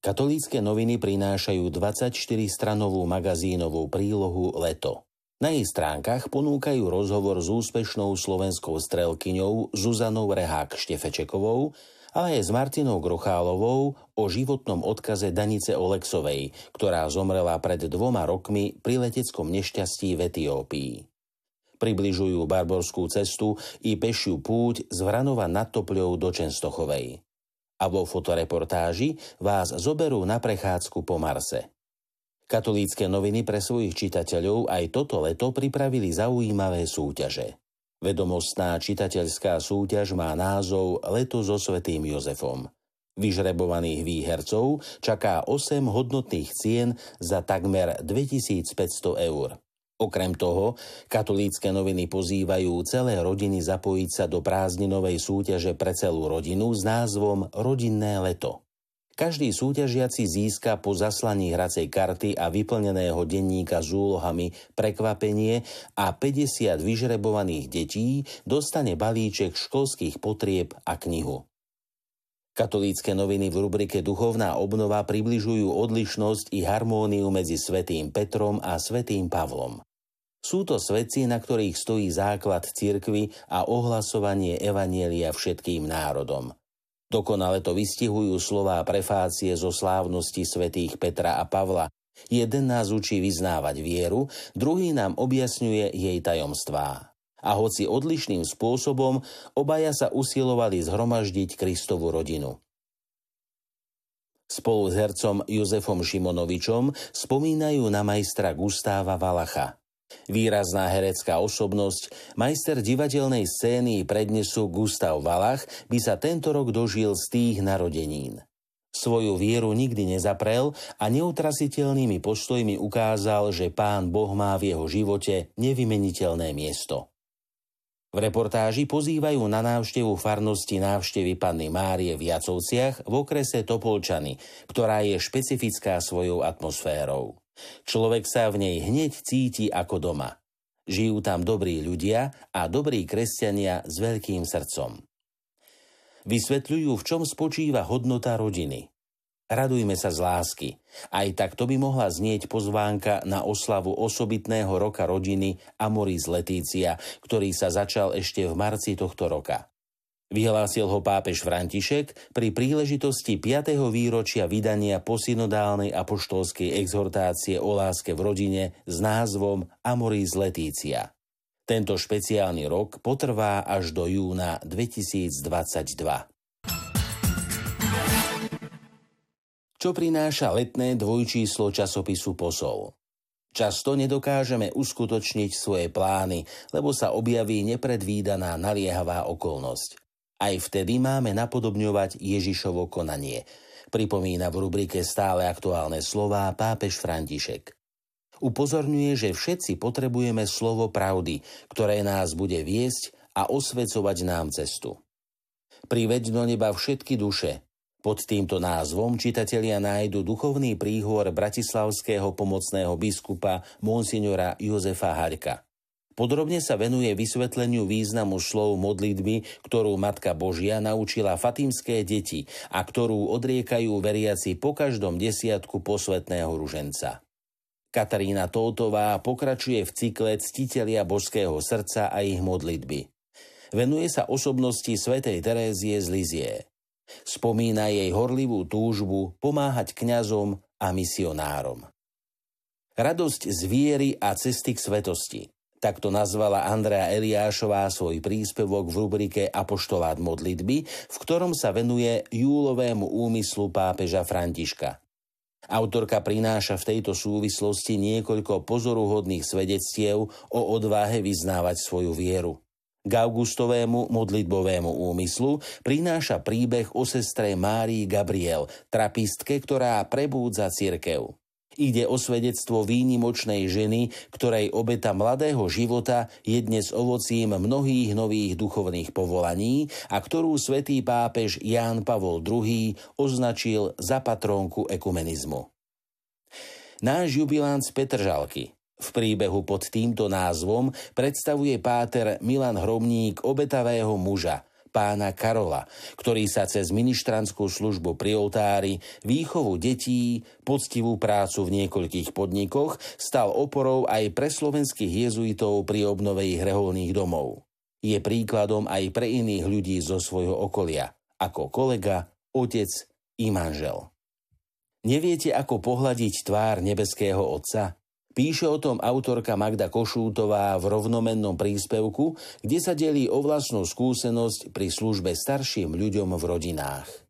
Katolícke noviny prinášajú 24-stranovú magazínovú prílohu Leto. Na jej stránkach ponúkajú rozhovor s úspešnou slovenskou strelkyňou Zuzanou Rehák Štefečekovou, ale aj s Martinou Grochálovou o životnom odkaze Danice Oleksovej, ktorá zomrela pred dvoma rokmi pri leteckom nešťastí v Etiópii. Približujú barborskú cestu i pešiu púť z Vranova nad Topľou do Čenstochovej a vo fotoreportáži vás zoberú na prechádzku po Marse. Katolícke noviny pre svojich čitateľov aj toto leto pripravili zaujímavé súťaže. Vedomostná čitateľská súťaž má názov Leto so svetým Jozefom. Vyžrebovaných výhercov čaká 8 hodnotných cien za takmer 2500 eur. Okrem toho, katolícke noviny pozývajú celé rodiny zapojiť sa do prázdninovej súťaže pre celú rodinu s názvom Rodinné leto. Každý súťažiaci získa po zaslaní hracej karty a vyplneného denníka s úlohami prekvapenie a 50 vyžrebovaných detí dostane balíček školských potrieb a knihu. Katolícke noviny v rubrike Duchovná obnova približujú odlišnosť i harmóniu medzi svätým Petrom a svätým Pavlom. Sú to svedci, na ktorých stojí základ cirkvy a ohlasovanie evanielia všetkým národom. Dokonale to vystihujú slová prefácie zo slávnosti svätých Petra a Pavla. Jeden nás učí vyznávať vieru, druhý nám objasňuje jej tajomstvá. A hoci odlišným spôsobom, obaja sa usilovali zhromaždiť Kristovu rodinu. Spolu s hercom Jozefom Šimonovičom spomínajú na majstra Gustáva Valacha – Výrazná herecká osobnosť, majster divadelnej scény prednesu Gustav Valach by sa tento rok dožil z tých narodenín. Svoju vieru nikdy nezaprel a neutrasiteľnými postojmi ukázal, že pán Boh má v jeho živote nevymeniteľné miesto. V reportáži pozývajú na návštevu farnosti návštevy Panny Márie v Jacovciach v okrese Topolčany, ktorá je špecifická svojou atmosférou. Človek sa v nej hneď cíti ako doma. Žijú tam dobrí ľudia a dobrí kresťania s veľkým srdcom. Vysvetľujú, v čom spočíva hodnota rodiny. Radujme sa z lásky. Aj tak to by mohla znieť pozvánka na oslavu osobitného roka rodiny Amoris Letícia, ktorý sa začal ešte v marci tohto roka. Vyhlásil ho pápež František pri príležitosti 5. výročia vydania posynodálnej apoštolskej exhortácie o láske v rodine s názvom Amoris Letícia. Tento špeciálny rok potrvá až do júna 2022. Čo prináša letné dvojčíslo časopisu Posol? Často nedokážeme uskutočniť svoje plány, lebo sa objaví nepredvídaná naliehavá okolnosť. Aj vtedy máme napodobňovať Ježišovo konanie. Pripomína v rubrike stále aktuálne slová pápež František. Upozorňuje, že všetci potrebujeme slovo pravdy, ktoré nás bude viesť a osvecovať nám cestu. Priveď do neba všetky duše. Pod týmto názvom čitatelia nájdu duchovný príhor bratislavského pomocného biskupa monsignora Jozefa Harka. Podrobne sa venuje vysvetleniu významu slov modlitby, ktorú Matka Božia naučila fatimské deti a ktorú odriekajú veriaci po každom desiatku posvetného ruženca. Katarína Toltová pokračuje v cykle Ctitelia božského srdca a ich modlitby. Venuje sa osobnosti svätej Terézie z Lizie. Spomína jej horlivú túžbu pomáhať kňazom a misionárom. Radosť z viery a cesty k svetosti – Takto nazvala Andrea Eliášová svoj príspevok v rubrike Apoštolát modlitby, v ktorom sa venuje júlovému úmyslu pápeža Františka. Autorka prináša v tejto súvislosti niekoľko pozoruhodných svedectiev o odvahe vyznávať svoju vieru. K augustovému modlitbovému úmyslu prináša príbeh o sestre Márii Gabriel, trapistke, ktorá prebúdza cirkev. Ide o svedectvo výnimočnej ženy, ktorej obeta mladého života je dnes ovocím mnohých nových duchovných povolaní a ktorú svätý pápež Ján Pavol II označil za patrónku ekumenizmu. Náš jubilant z Petržalky v príbehu pod týmto názvom predstavuje páter Milan Hromník obetavého muža, pána Karola, ktorý sa cez ministranskú službu pri oltári, výchovu detí, poctivú prácu v niekoľkých podnikoch stal oporou aj pre slovenských jezuitov pri obnove ich reholných domov. Je príkladom aj pre iných ľudí zo svojho okolia, ako kolega, otec i manžel. Neviete, ako pohľadiť tvár nebeského Otca? Píše o tom autorka Magda Košútová v rovnomennom príspevku, kde sa delí o vlastnú skúsenosť pri službe starším ľuďom v rodinách.